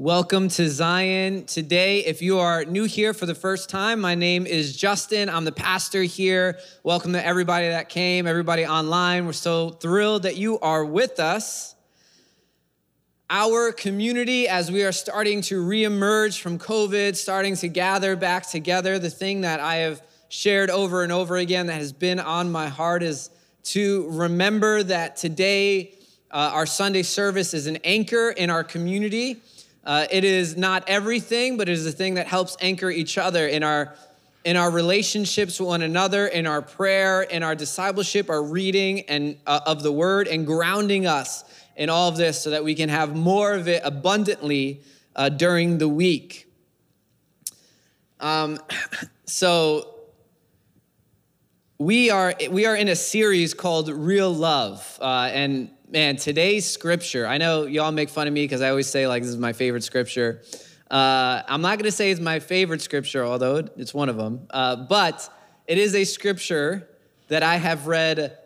Welcome to Zion. Today, if you are new here for the first time, my name is Justin. I'm the pastor here. Welcome to everybody that came, everybody online. We're so thrilled that you are with us. Our community, as we are starting to reemerge from COVID, starting to gather back together, the thing that I have shared over and over again that has been on my heart is to remember that today, uh, our Sunday service is an anchor in our community uh, it is not everything, but it is a thing that helps anchor each other in our in our relationships with one another, in our prayer, in our discipleship, our reading and uh, of the Word, and grounding us in all of this, so that we can have more of it abundantly uh, during the week. Um, so we are we are in a series called Real Love, uh, and man, today's scripture, I know y'all make fun of me because I always say, like, this is my favorite scripture. Uh, I'm not going to say it's my favorite scripture, although it's one of them, uh, but it is a scripture that I have read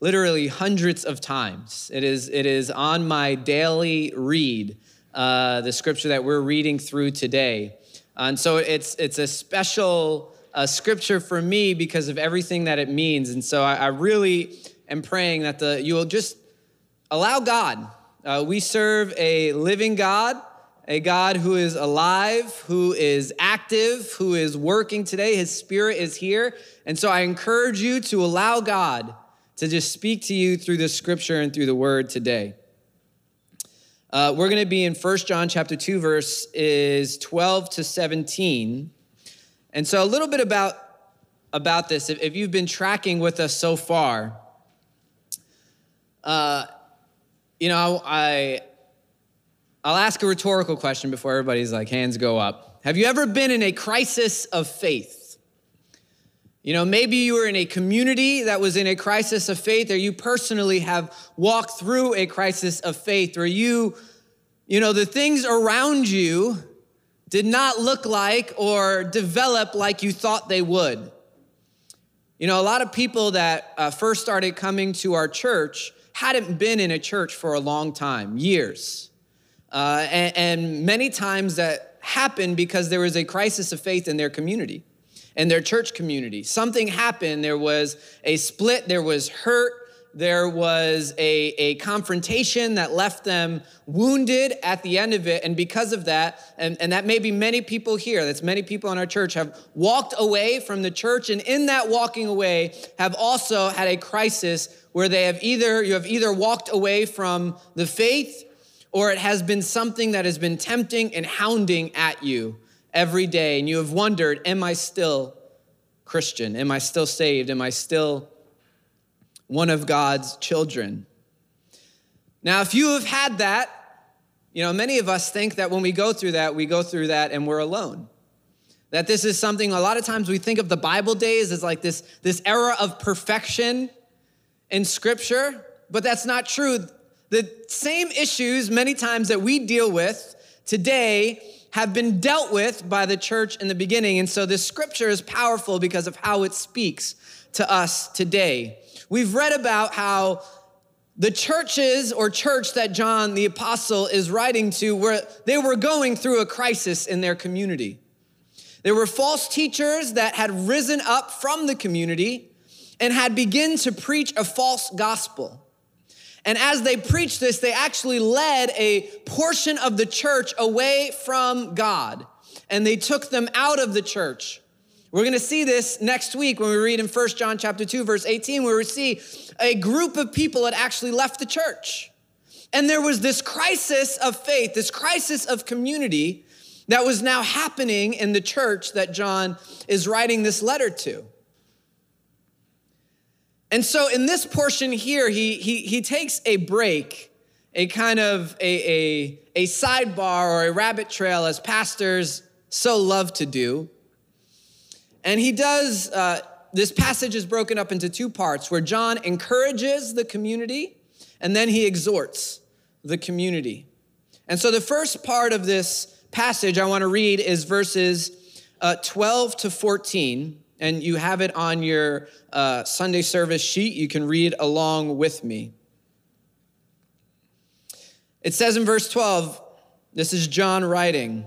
literally hundreds of times. It is, it is on my daily read, uh, the scripture that we're reading through today. And so it's, it's a special uh, scripture for me because of everything that it means. And so I, I really am praying that the, you will just allow God. Uh, we serve a living God, a God who is alive, who is active, who is working today. His spirit is here. And so I encourage you to allow God to just speak to you through the scripture and through the word today. Uh, we're going to be in 1 John chapter 2, verse is 12 to 17. And so a little bit about, about this, if, if you've been tracking with us so far, uh, you know, I I'll ask a rhetorical question before everybody's like hands go up. Have you ever been in a crisis of faith? You know, maybe you were in a community that was in a crisis of faith, or you personally have walked through a crisis of faith, or you, you know, the things around you did not look like or develop like you thought they would. You know, a lot of people that uh, first started coming to our church hadn't been in a church for a long time, years. Uh, and, and many times that happened because there was a crisis of faith in their community in their church community. Something happened. There was a split, there was hurt, there was a, a confrontation that left them wounded at the end of it. And because of that, and, and that may be many people here, that's many people in our church have walked away from the church. And in that walking away, have also had a crisis where they have either, you have either walked away from the faith or it has been something that has been tempting and hounding at you every day. And you have wondered, am I still Christian? Am I still saved? Am I still one of God's children. Now, if you have had that, you know, many of us think that when we go through that, we go through that and we're alone. That this is something, a lot of times we think of the Bible days as like this, this era of perfection in Scripture, but that's not true. The same issues, many times, that we deal with today have been dealt with by the church in the beginning. And so this scripture is powerful because of how it speaks to us today. We've read about how the churches or church that John the apostle is writing to were they were going through a crisis in their community. There were false teachers that had risen up from the community and had begun to preach a false gospel. And as they preached this, they actually led a portion of the church away from God. And they took them out of the church we're going to see this next week when we read in 1 John chapter 2 verse 18 where we see a group of people had actually left the church. And there was this crisis of faith, this crisis of community that was now happening in the church that John is writing this letter to. And so in this portion here, he, he, he takes a break, a kind of a, a, a sidebar or a rabbit trail as pastors so love to do. And he does, uh, this passage is broken up into two parts where John encourages the community and then he exhorts the community. And so the first part of this passage I want to read is verses uh, 12 to 14. And you have it on your uh, Sunday service sheet. You can read along with me. It says in verse 12, This is John writing.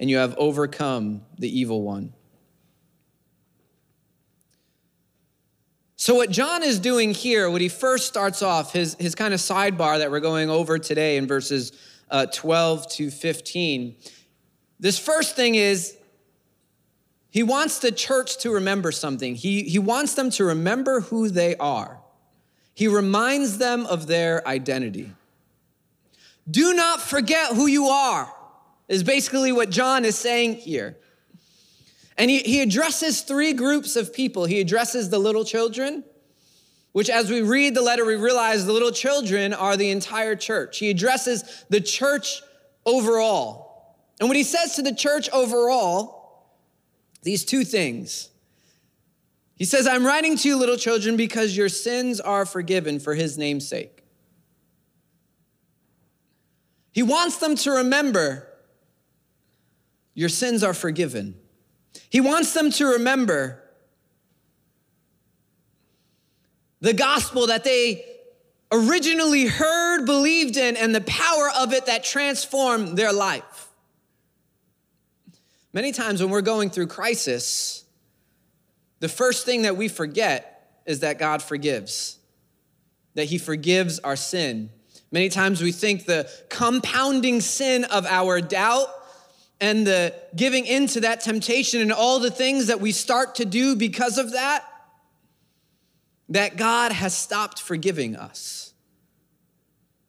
and you have overcome the evil one. So, what John is doing here, what he first starts off, his, his kind of sidebar that we're going over today in verses uh, 12 to 15, this first thing is he wants the church to remember something. He, he wants them to remember who they are. He reminds them of their identity. Do not forget who you are, is basically what John is saying here. And he, he addresses three groups of people. He addresses the little children, which, as we read the letter, we realize the little children are the entire church. He addresses the church overall. And what he says to the church overall, these two things he says, I'm writing to you, little children, because your sins are forgiven for his name's sake. He wants them to remember your sins are forgiven. He wants them to remember the gospel that they originally heard, believed in, and the power of it that transformed their life. Many times when we're going through crisis, the first thing that we forget is that God forgives, that He forgives our sin. Many times we think the compounding sin of our doubt and the giving into that temptation and all the things that we start to do because of that, that God has stopped forgiving us.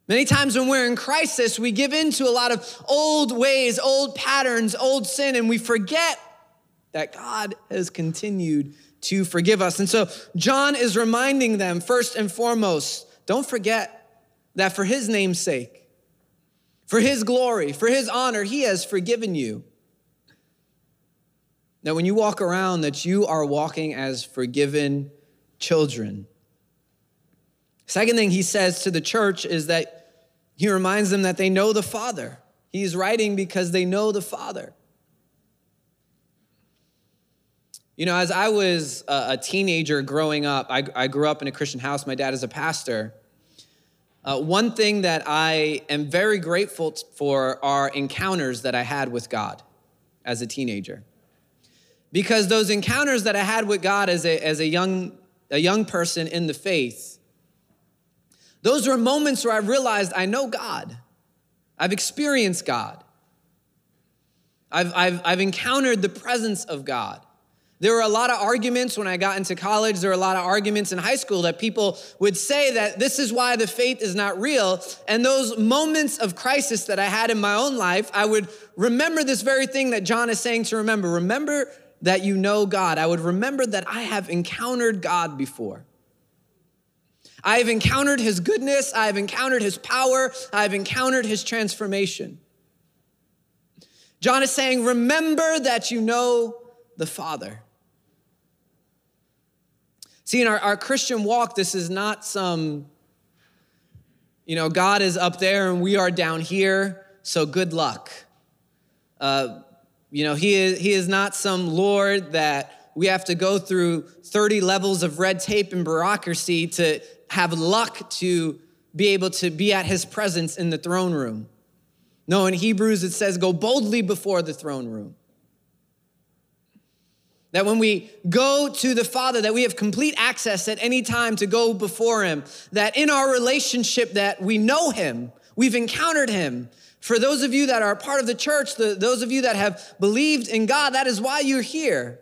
Many times when we're in crisis, we give into a lot of old ways, old patterns, old sin, and we forget that God has continued to forgive us. And so John is reminding them, first and foremost, don't forget that for his name's sake, for his glory, for his honor, he has forgiven you. That when you walk around, that you are walking as forgiven children. Second thing he says to the church is that he reminds them that they know the Father. He's writing because they know the Father. You know, as I was a, teenager growing up, I, I, grew up in a Christian house. My dad is a pastor. Uh, one thing that I am very grateful for are encounters that I had with God as a teenager. Because those encounters that I had with God as a, as a, young, a young person in the faith, those were moments where I realized I know God. I've experienced God. I've, I've, I've encountered the presence of God. There were a lot of arguments when I got into college. There were a lot of arguments in high school that people would say that this is why the faith is not real. And those moments of crisis that I had in my own life, I would remember this very thing that John is saying to remember. Remember that you know God. I would remember that I have encountered God before. I have encountered his goodness. I have encountered his power. I have encountered his transformation. John is saying, remember that you know the Father. See, in our, our Christian walk, this is not some, you know, God is up there and we are down here, so good luck. Uh, you know, he is, he is not some Lord that we have to go through 30 levels of red tape and bureaucracy to have luck to be able to be at his presence in the throne room. No, in Hebrews it says, go boldly before the throne room. That when we go to the Father, that we have complete access at any time to go before Him. That in our relationship, that we know Him, we've encountered Him. For those of you that are part of the church, the, those of you that have believed in God, that is why you're here.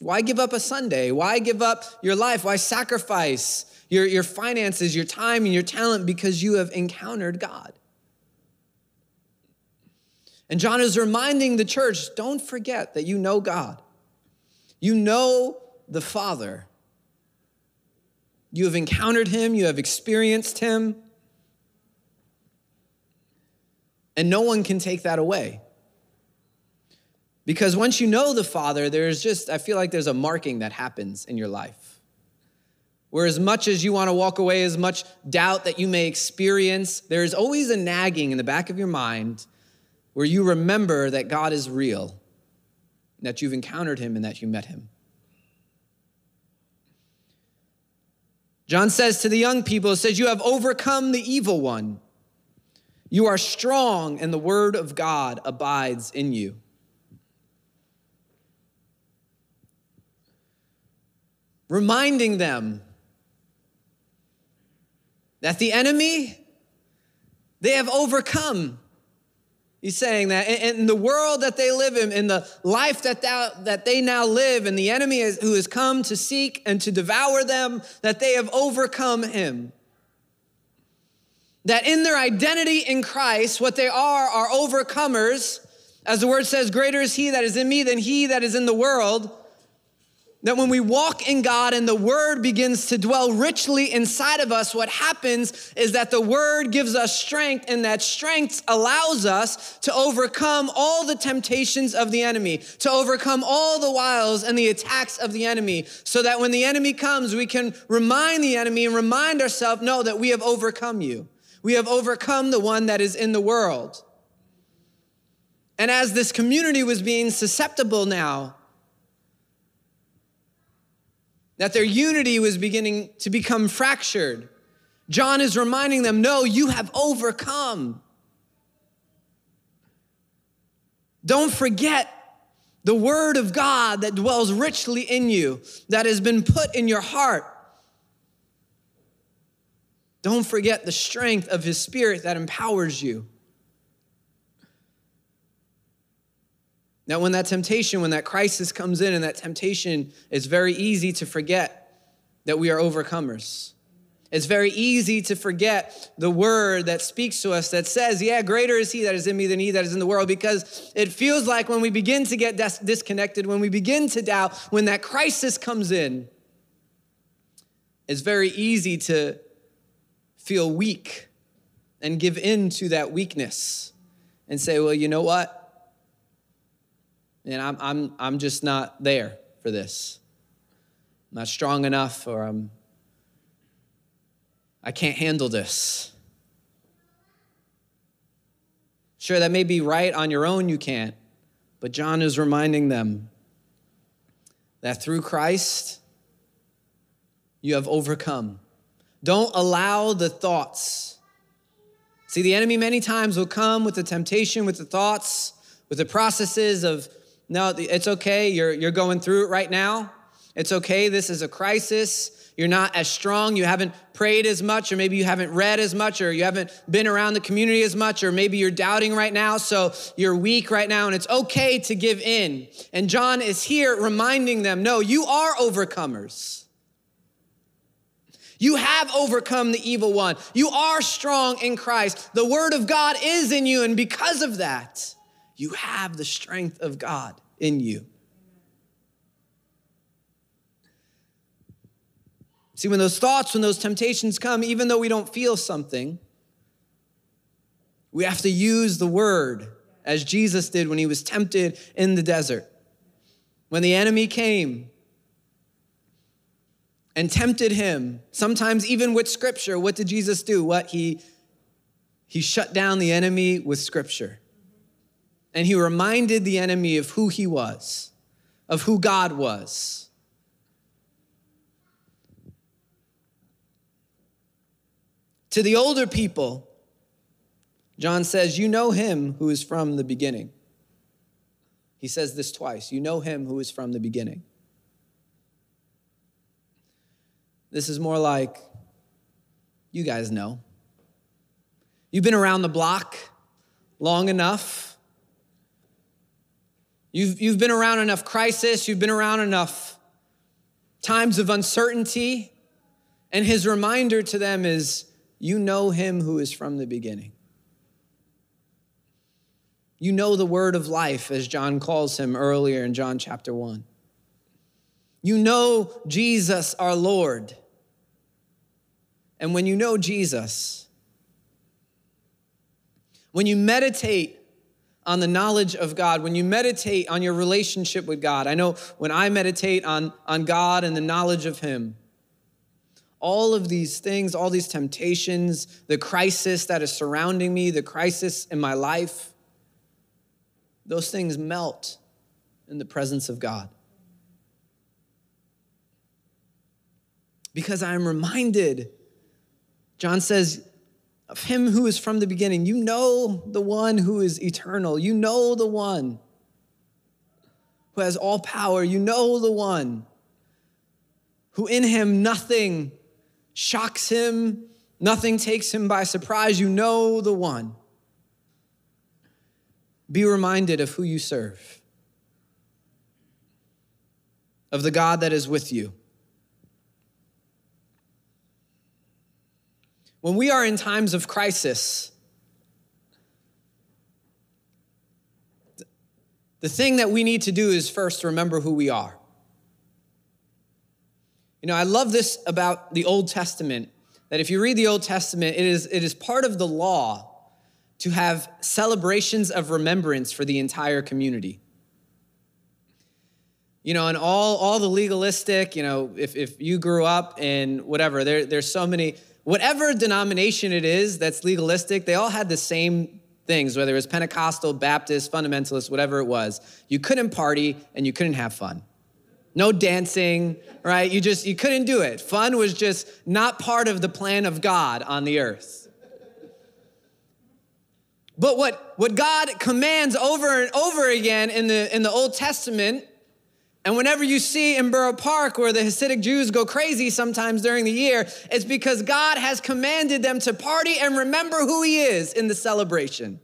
Why give up a Sunday? Why give up your life? Why sacrifice your, your finances, your time, and your talent because you have encountered God? And John is reminding the church don't forget that you know God. You know the Father. You have encountered him, you have experienced him. And no one can take that away. Because once you know the Father, there's just, I feel like there's a marking that happens in your life. Where as much as you want to walk away, as much doubt that you may experience, there's always a nagging in the back of your mind where you remember that God is real, that you've encountered him and that you met him. John says to the young people, says, You have overcome the evil one. You are strong, and the word of God abides in you. Reminding them that the enemy, they have overcome. He's saying that in the world that they live in, in the life that, that they now live, and the enemy is, who has come to seek and to devour them, that they have overcome him. That in their identity in Christ, what they are are overcomers. As the word says, greater is he that is in me than he that is in the world. That when we walk in God and the word begins to dwell richly inside of us, what happens is that the word gives us strength, and that strength allows us to overcome all the temptations of the enemy, to overcome all the wiles and the attacks of the enemy, so that when the enemy comes, we can remind the enemy and remind ourselves, no, that we have overcome you. We have overcome the one that is in the world. And as this community was being susceptible now, that their unity was beginning to become fractured. John is reminding them no, you have overcome. Don't forget the word of God that dwells richly in you, that has been put in your heart. Don't forget the strength of his spirit that empowers you. Now, when that temptation, when that crisis comes in, and that temptation, it's very easy to forget that we are overcomers. It's very easy to forget the word that speaks to us that says, Yeah, greater is he that is in me than he that is in the world, because it feels like when we begin to get dis- disconnected, when we begin to doubt, when that crisis comes in, it's very easy to feel weak and give in to that weakness and say, Well, you know what? And I'm, I'm, I'm just not there for this. I'm not strong enough, or I'm, I can't handle this. Sure, that may be right on your own, you can't. But John is reminding them that through Christ, you have overcome. Don't allow the thoughts. See, the enemy many times will come with the temptation, with the thoughts, with the processes of no, it's okay. You're, you're going through it right now. It's okay. This is a crisis. You're not as strong. You haven't prayed as much, or maybe you haven't read as much, or you haven't been around the community as much, or maybe you're doubting right now, so you're weak right now, and it's okay to give in. And John is here reminding them no, you are overcomers. You have overcome the evil one. You are strong in Christ. The word of God is in you, and because of that, you have the strength of God in you. See, when those thoughts, when those temptations come, even though we don't feel something, we have to use the word as Jesus did when he was tempted in the desert. When the enemy came and tempted him, sometimes even with scripture, what did Jesus do? What he he shut down the enemy with scripture. And he reminded the enemy of who he was, of who God was. To the older people, John says, You know him who is from the beginning. He says this twice You know him who is from the beginning. This is more like, you guys know. You've been around the block long enough You've, you've been around enough crisis, you've been around enough times of uncertainty. And his reminder to them is you know him who is from the beginning. You know the word of life, as John calls him earlier in John chapter 1. You know Jesus, our Lord. And when you know Jesus, When you meditate on the knowledge of God, when you meditate on your relationship with God, I know when I meditate on, on God and the knowledge of Him, all of these things, all these temptations, the crisis that is surrounding me, the crisis in my life, those things melt in the presence of God. Because I'm reminded, John says, of him who is from the beginning. You know the one who is eternal. You know the one who has all power. You know the one who in him nothing shocks him, nothing takes him by surprise. You know the one. Be reminded of who you serve, of the God that is with you. When we are in times of crisis, the thing that we need to do is first remember who we are. You know, I love this about the Old Testament that if you read the Old Testament, it is, it is part of the law to have celebrations of remembrance for the entire community. You know, and all, all the legalistic, you know, if, if you grew up in whatever, there, there's so many whatever denomination it is that's legalistic, they all had the same things, whether it was Pentecostal, Baptist, fundamentalist, whatever it was. You couldn't party and you couldn't have fun. No dancing, right? You just you couldn't do it. Fun was just not part of the plan of God on the earth. But what, what God commands over and over again in the, in the Old Testament and whenever you see in Borough Park where the Hasidic Jews go crazy sometimes during the year, it's because God has commanded them to party and remember who He is in the celebration.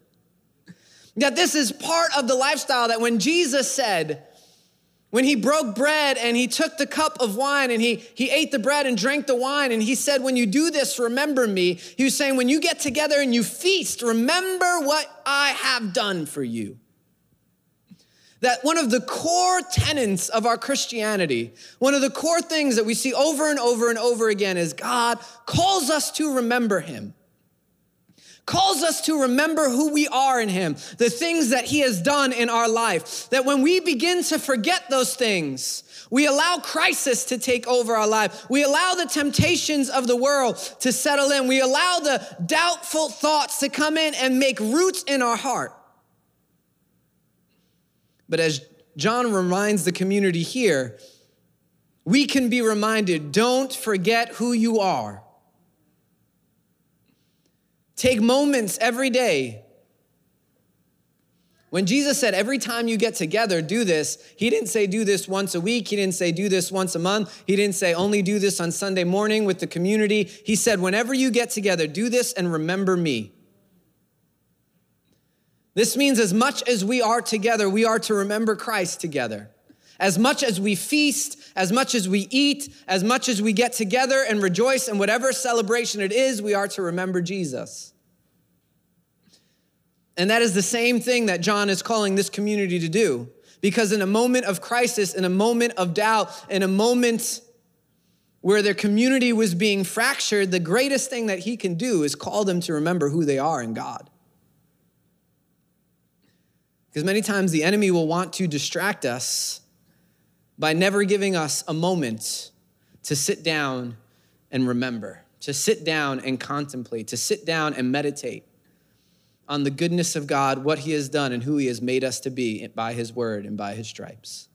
That this is part of the lifestyle that when Jesus said, when he broke bread and he took the cup of wine and he, he ate the bread and drank the wine, and he said, When you do this, remember me. He was saying, When you get together and you feast, remember what I have done for you that one of the core tenets of our Christianity, one of the core things that we see over and over and over again is God calls us to remember Him. Calls us to remember who we are in Him, the things that He has done in our life. That when we begin to forget those things, we allow crisis to take over our life. We allow the temptations of the world to settle in. We allow the doubtful thoughts to come in and make roots in our heart. But as John reminds the community here, we can be reminded don't forget who you are. Take moments every day. When Jesus said, every time you get together, do this, he didn't say do this once a week. He didn't say do this once a month. He didn't say only do this on Sunday morning with the community. He said, whenever you get together, do this and remember me. This means as much as we are together, we are to remember Christ together. As much as we feast, as much as we eat, as much as we get together and rejoice in whatever celebration it is, we are to remember Jesus. And that is the same thing that John is calling this community to do. Because in a moment of crisis, in a moment of doubt, in a moment where their community was being fractured, the greatest thing that he can do is call them to remember who they are in God. Because many times the enemy will want to distract us by never giving us a moment to sit down and remember, to sit down and contemplate, to sit down and meditate on the goodness of God, what He has done, and who He has made us to be by His word and by His stripes.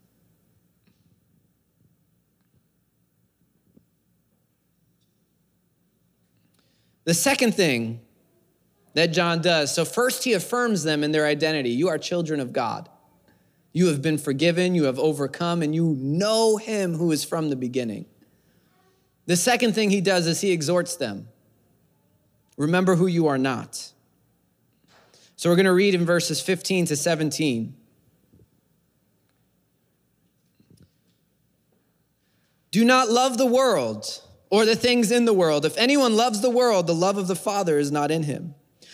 The second thing that John does. So, first, he affirms them in their identity. You are children of God. You have been forgiven, you have overcome, and you know him who is from the beginning. The second thing he does is he exhorts them remember who you are not. So, we're going to read in verses 15 to 17. Do not love the world or the things in the world. If anyone loves the world, the love of the Father is not in him.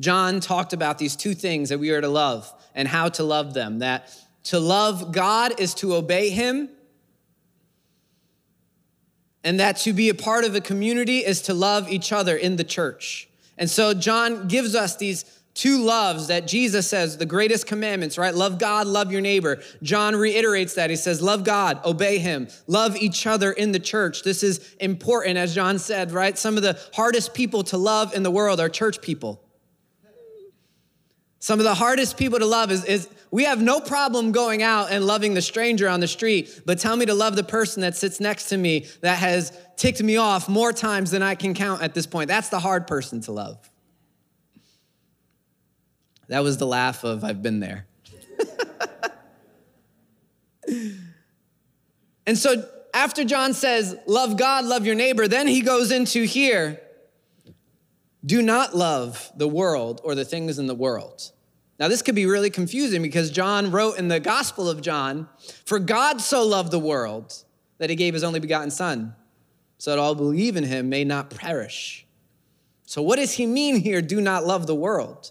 John talked about these two things that we are to love and how to love them. That to love God is to obey Him, and that to be a part of a community is to love each other in the church. And so, John gives us these two loves that Jesus says, the greatest commandments, right? Love God, love your neighbor. John reiterates that. He says, Love God, obey him, love each other in the church. This is important, as John said, right? Some of the hardest people to love in the world are church people. Some of the hardest people to love is, is we have no problem going out and loving the stranger on the street, but tell me to love the person that sits next to me that has ticked me off more times than I can count at this point. That's the hard person to love. That was the laugh of I've been there. and so after John says, Love God, love your neighbor, then he goes into here, do not love the world or the things in the world. Now, this could be really confusing because John wrote in the Gospel of John, For God so loved the world that he gave his only begotten Son, so that all who believe in him may not perish. So, what does he mean here, do not love the world?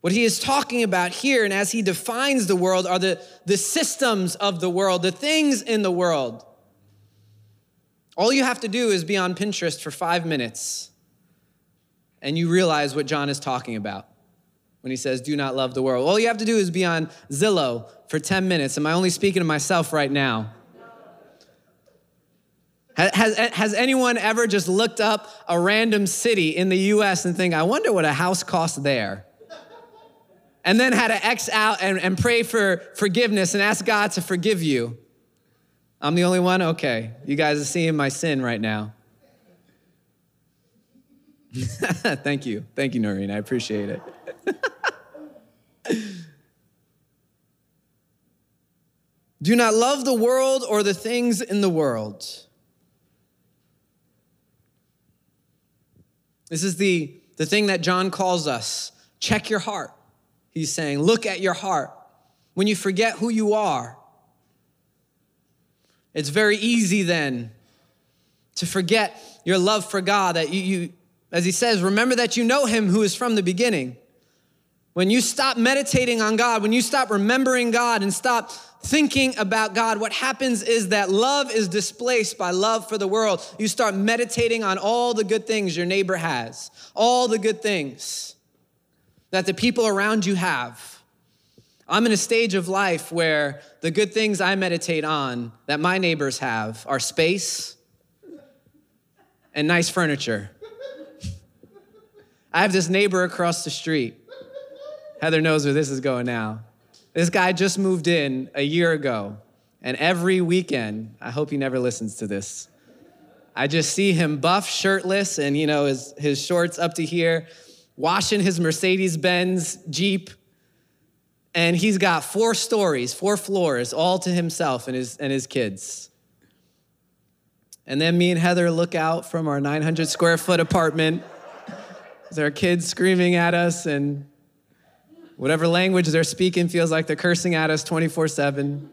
What he is talking about here, and as he defines the world, are the, the systems of the world, the things in the world. All you have to do is be on Pinterest for five minutes, and you realize what John is talking about when he says, Do not love the world. All you have to do is be on Zillow for 10 minutes. Am I only speaking to myself right now? Has, has anyone ever just looked up a random city in the US and think, I wonder what a house costs there? and then had to X out and, and pray for forgiveness and ask God to forgive you. I'm the only one? Okay. You guys are seeing my sin right now. Thank you. Thank you, Noreen. I appreciate it. Do not love the world or the things in the world. This is the, the thing that John calls us check your heart. He's saying, look at your heart. When you forget who you are, it's very easy then to forget your love for God. That you, you, as he says, remember that you know him who is from the beginning. When you stop meditating on God, when you stop remembering God and stop thinking about God, what happens is that love is displaced by love for the world. You start meditating on all the good things your neighbor has, all the good things that the people around you have. I'm in a stage of life where the good things I meditate on that my neighbors have are space and nice furniture. I have this neighbor across the street. Heather knows where this is going now. This guy just moved in a year ago, and every weekend, I hope he never listens to this. I just see him buff, shirtless, and you know, his, his shorts up to here washing his Mercedes Benz Jeep. And he's got four stories, four floors, all to himself and his, and his kids. And then me and Heather look out from our 900 square foot apartment. There are kids screaming at us, and whatever language they're speaking feels like they're cursing at us 24 7.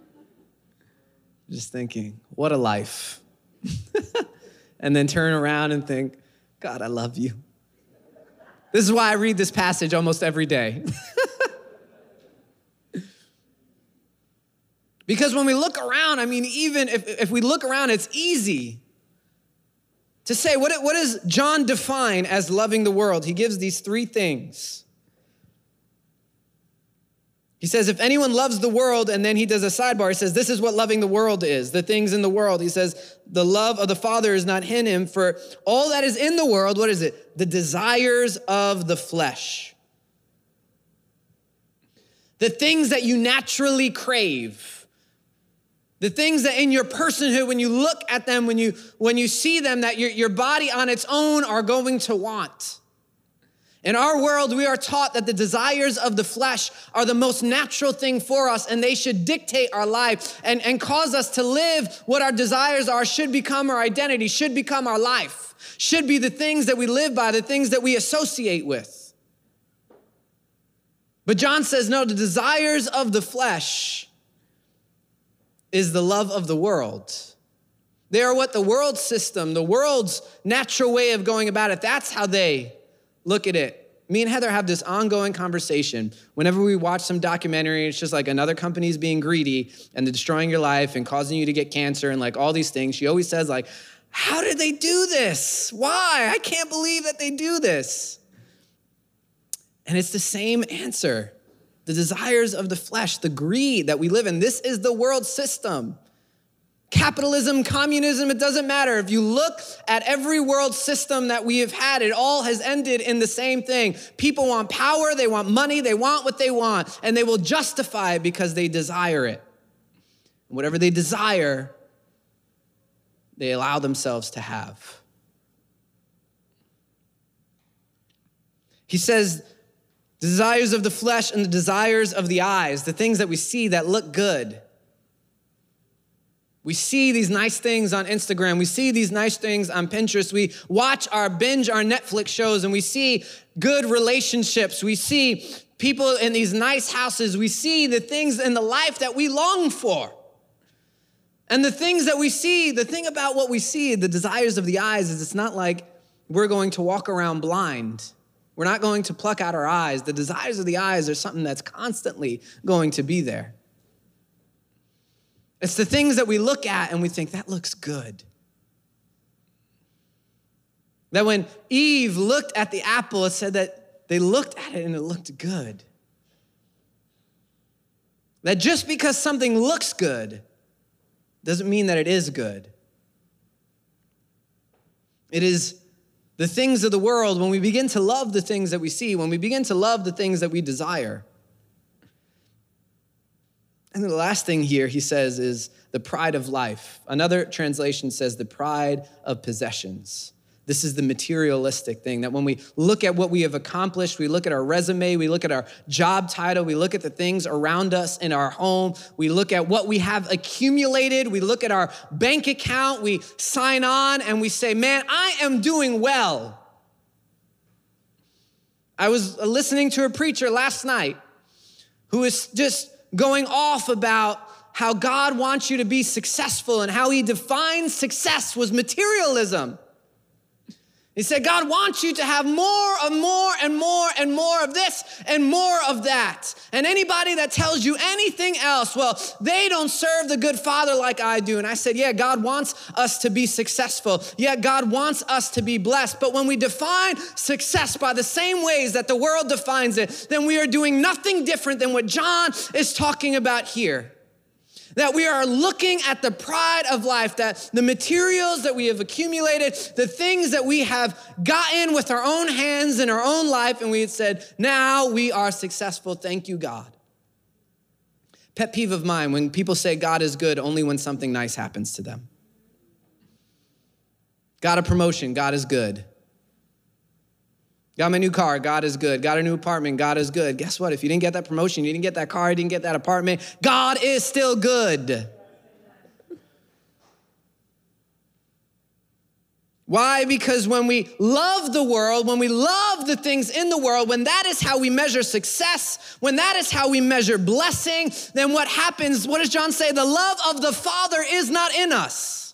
Just thinking, what a life. and then turn around and think, God, I love you. This is why I read this passage almost every day. because when we look around, I mean, even if, if we look around, it's easy to say, what, what does John define as loving the world? He gives these three things he says, if anyone loves the world, and then he does a sidebar, he says, this is what loving the world is, the things in the world. He says, the love of the Father is not in him, for all that is in the world, what is it? The desires of the flesh. The things that you naturally crave. The things that in your personhood, when you look at them, when you, when you see them, that your, your body on its own are going to want. In our world, we are taught that the desires of the flesh are the most natural thing for us, and they should dictate our life and, and cause us to live what our desires are, should become our identity, should become our life, should be the things that we live by, the things that we associate with. But John says, no, the desires of the flesh is the love of the world. They are what the world system, the world's natural way of going about it, that's how they look at it. Me and Heather have this ongoing conversation. Whenever we watch some documentary, it's just like another company's being greedy and destroying your life and causing you to get cancer and like all these things. She always says, like, how did they do this? Why? I can't believe that they do this. And it's the same answer the desires of the flesh, the greed that we live in. This is the world system. Capitalism, communism, it doesn't matter. If you look at every world system that we have had, it all has ended in the same thing. People want power, they want money, they want what they want, and they will justify it because they desire it. Whatever they desire, they allow themselves to have. He says, desires of the flesh and the desires of the eyes, the things that we see that look good. We see these nice things on Instagram. We see these nice things on Pinterest. We watch our binge our Netflix shows and we see good relationships. We see people in these nice houses. We see the things in the life that we long for. And the things that we see, the thing about what we see, the desires of the eyes, is it's not like we're going to walk around blind. We're not going to pluck out our eyes. The desires of the eyes are something that's constantly going to be there. It's the things that we look at and we think, that looks good. That when Eve looked at the apple, it said that they looked at it and it looked good. That just because something looks good doesn't mean that it is good. It is the things of the world, when we begin to love the things that we see, when we begin to love the things that we desire. And the last thing here he says is the pride of life. Another translation says the pride of possessions. This is the materialistic thing that when we look at what we have accomplished, we look at our resume, we look at our job title, we look at the things around us in our home, we look at what we have accumulated, we look at our bank account, we sign on and we say, Man, I am doing well. I was listening to a preacher last night who was just going off about how God wants you to be successful and how he defines success was materialism. He said, God wants you to have more and more and more and more of this and more of that. And anybody that tells you anything else, well, they don't serve the good father like I do. And I said, Yeah, God wants us to be successful. Yeah, God wants us to be blessed. But when we define success by the same ways that the world defines it, then we are doing nothing different than what John is talking about here that we are looking at the pride of life, that the materials that we have accumulated, the things that we have gotten with our own hands in our own life, and we had said, now we are successful. Thank you, God. Pet peeve of mine when people say God is good only when something nice happens to them. Got a promotion, God is good. Got my new car, God is good. Got a new apartment, God is good. Guess what? If you didn't get that promotion, you didn't get that car, you didn't get that apartment, God is still good. Why? Because when we love the world, when we love the things in the world, when that is how we measure success, when that is how we measure blessing, then what happens? What does John say? The love of the Father is not in us.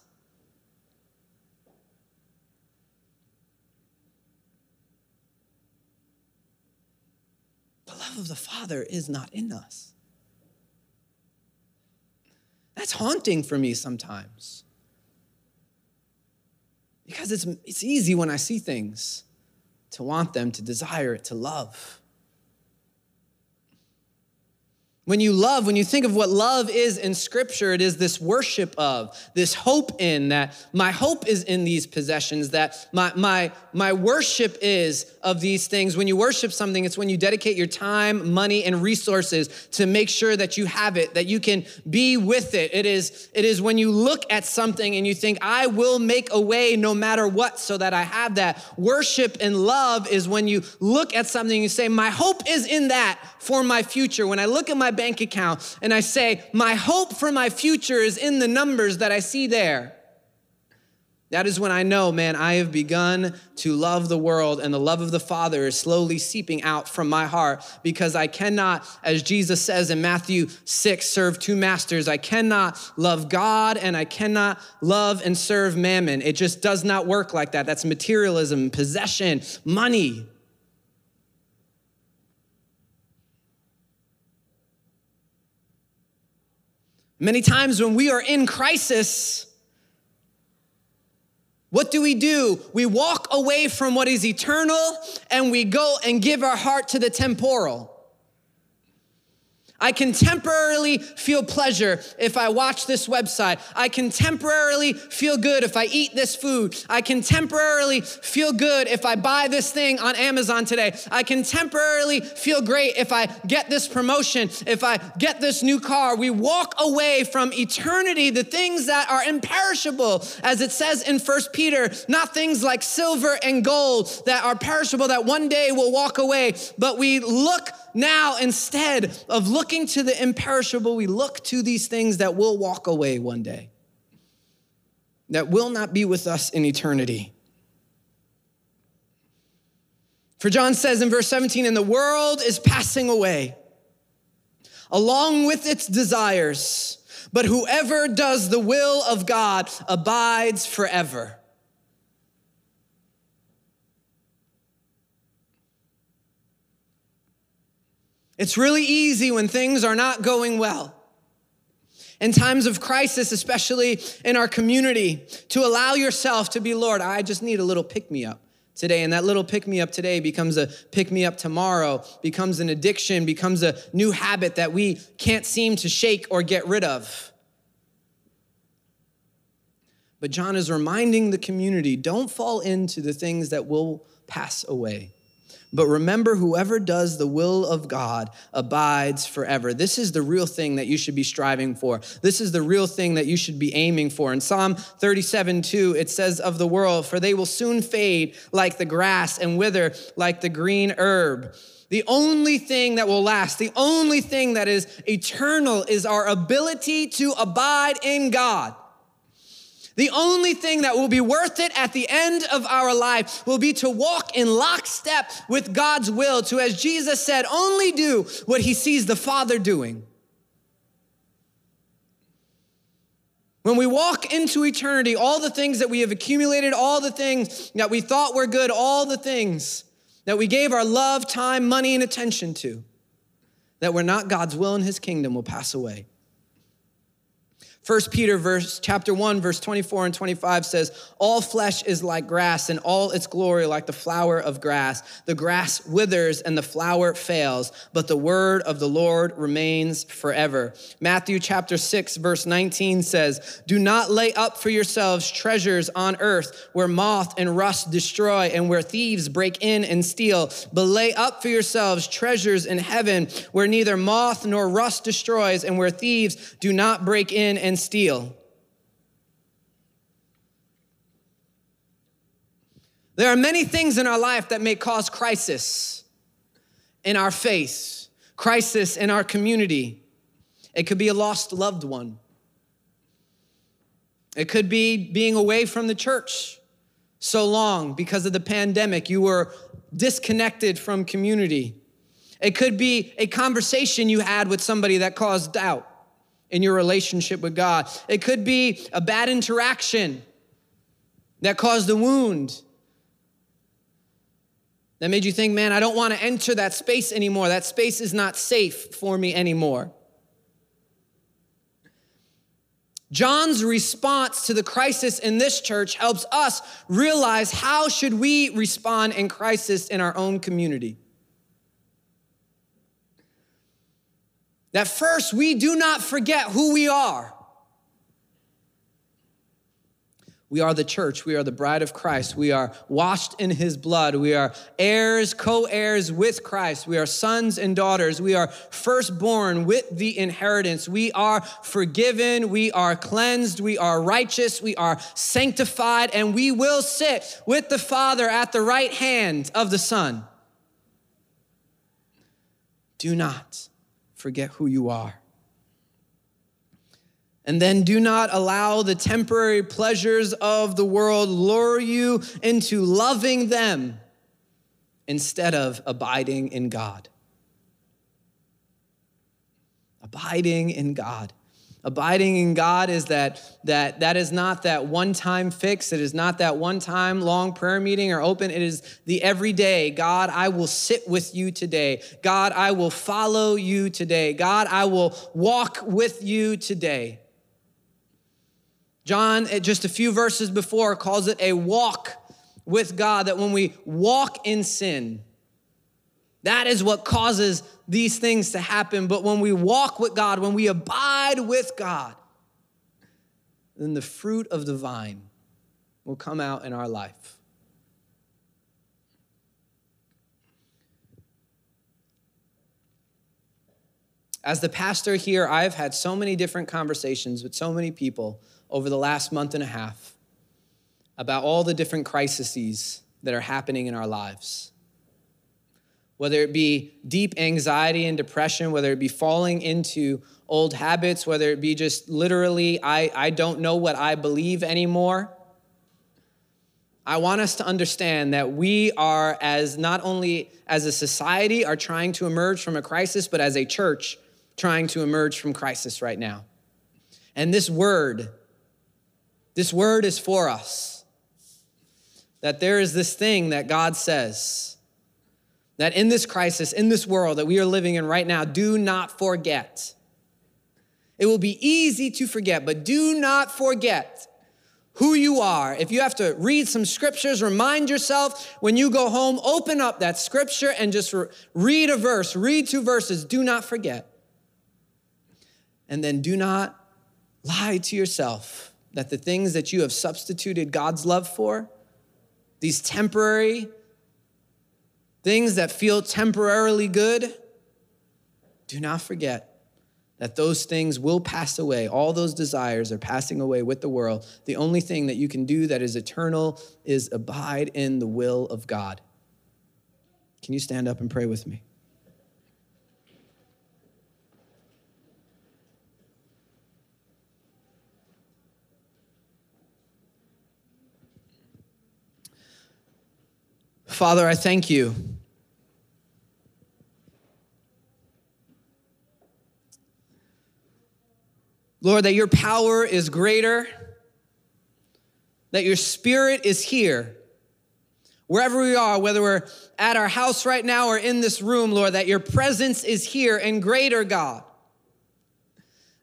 Love of the Father is not in us. That's haunting for me sometimes. Because it's, it's easy when I see things to want them, to desire it, to love. When you love, when you think of what love is in scripture, it is this worship of, this hope in that my hope is in these possessions, that my, my, my worship is of these things. When you worship something, it's when you dedicate your time, money, and resources to make sure that you have it, that you can be with it. It is, it is when you look at something and you think, I will make a way no matter what so that I have that. Worship and love is when you look at something and you say, My hope is in that for my future. When I look at my bank account and I say, My hope for my future is in the numbers that I see there. That is when I know, man, I have begun to love the world and the love of the Father is slowly seeping out from my heart because I cannot, as Jesus says in Matthew 6, serve two masters. I cannot love God and I cannot love and serve mammon. It just does not work like that. That's materialism, possession, money. Many times when we are in crisis, what do we do? We walk away from what is eternal and we go and give our heart to the temporal. I can temporarily feel pleasure if I watch this website. I can temporarily feel good if I eat this food. I can temporarily feel good if I buy this thing on Amazon today. I can temporarily feel great if I get this promotion, if I get this new car. We walk away from eternity, the things that are imperishable, as it says in First Peter, not things like silver and gold that are perishable that one day will walk away, but we look now, instead of looking to the imperishable, we look to these things that will walk away one day, that will not be with us in eternity. For John says in verse 17, and the world is passing away along with its desires, but whoever does the will of God abides forever. It's really easy when things are not going well. In times of crisis, especially in our community, to allow yourself to be, Lord, I just need a little pick me up today. And that little pick me up today becomes a pick me up tomorrow, becomes an addiction, becomes a new habit that we can't seem to shake or get rid of. But John is reminding the community don't fall into the things that will pass away. But remember, whoever does the will of God abides forever. This is the real thing that you should be striving for. This is the real thing that you should be aiming for. In Psalm 37 2, it says of the world, For they will soon fade like the grass and wither like the green herb. The only thing that will last, the only thing that is eternal is our ability to abide in God. The only thing that will be worth it at the end of our life will be to walk in lockstep with God's will, to, as Jesus said, only do what he sees the Father doing. When we walk into eternity, all the things that we have accumulated, all the things that we thought were good, all the things that we gave our love, time, money, and attention to, that were not God's will in his kingdom will pass away. First Peter verse chapter 1 verse 24 and 25 says all flesh is like grass and all its glory like the flower of grass. The grass withers and the flower fails but the word of the Lord remains forever. Matthew chapter 6 verse 19 says do not lay up for yourselves treasures on earth where moth and rust destroy and where thieves break in and steal but lay up for yourselves treasures in heaven where neither moth nor rust destroys and where thieves do not break in and and steal. There are many things in our life that may cause crisis in our faith, crisis in our community. It could be a lost loved one. It could be being away from the church so long because of the pandemic. You were disconnected from community. It could be a conversation you had with somebody that caused doubt in your relationship with God. It could be a bad interaction that caused a wound that made you think, man, I don't want to enter that space anymore. That space is not safe for me anymore. John's response to the crisis in this church helps us realize how should we respond in crisis in our own community. That first we do not forget who we are. We are the church. We are the bride of Christ. We are washed in his blood. We are heirs, co heirs with Christ. We are sons and daughters. We are firstborn with the inheritance. We are forgiven. We are cleansed. We are righteous. We are sanctified. And we will sit with the Father at the right hand of the Son. Do not forget who you are. And then do not allow the temporary pleasures of the world lure you into loving them instead of abiding in God. Abiding in God. Abiding in God is that that that is not that one-time fix. It is not that one-time long prayer meeting or open. It is the everyday. God, I will sit with you today. God, I will follow you today. God, I will walk with you today. John, eh, just a few verses before, calls it a walk with God, that when we walk in sin, that is what causes these things to happen. But when we walk with God, when we abide with God, then the fruit of the vine will come out in our life. As the pastor here, I've had so many different conversations with so many people over the last month and a half about all the different crises that are happening in our lives whether it be deep anxiety and depression, whether it be falling into old habits, whether it be just literally, I, I don't know what I believe anymore. I want us to understand that we are, as not only as a society, are trying to emerge from a crisis, but as a church, trying to emerge from crisis right now. And this word, this word is for us. That there is this thing that God says that in this crisis, in this world that we are living in right now, do not forget. It will be easy to forget, but do not forget who you are. If you have to read some scriptures, remind yourself when you go home, open up that scripture and just read a verse, read two verses. Do not forget. And then do not lie to yourself that the things that you have substituted God's love for, these temporary, things that feel temporarily good, do not forget that those things will pass away. All those desires are passing away with the world. The only thing that you can do that is eternal is abide in the will of God. Can you stand up and pray with me? Father, I thank you. Lord, that your power is greater, that your spirit is here. Wherever we are, whether we're at our house right now or in this room, Lord, that your presence is here and greater, God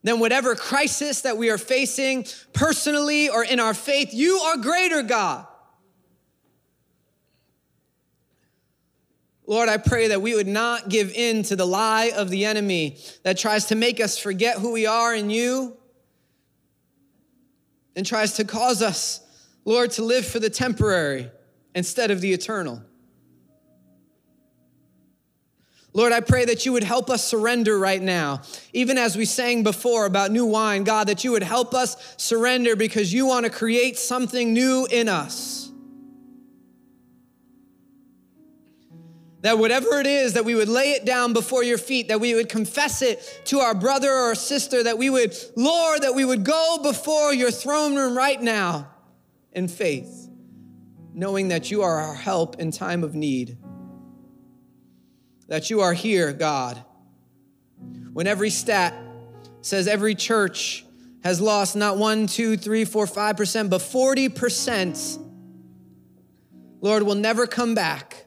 than whatever crisis that we are facing personally or in our faith. You are greater, God. Lord, I pray that we would not give in to the lie of the enemy that tries to make us forget who we are in you and tries to cause us, Lord, to live for the temporary instead of the eternal. Lord, I pray that you would help us surrender right now. Even as we sang before about new wine, God, that you would help us surrender because you want to create something new in us. That whatever it is, that we would lay it down before your feet, that we would confess it to our brother or sister, that we would, Lord, that we would go before your throne room right now in faith, knowing that you are our help in time of need. That you are here, God. When every stat says every church has lost not one, two, three, four, five percent, but 40%, Lord, will never come back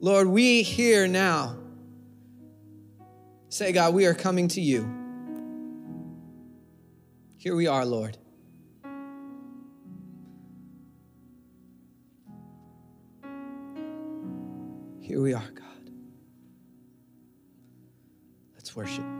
Lord, we here now say, God, we are coming to you. Here we are, Lord. Here we are, God. Let's worship.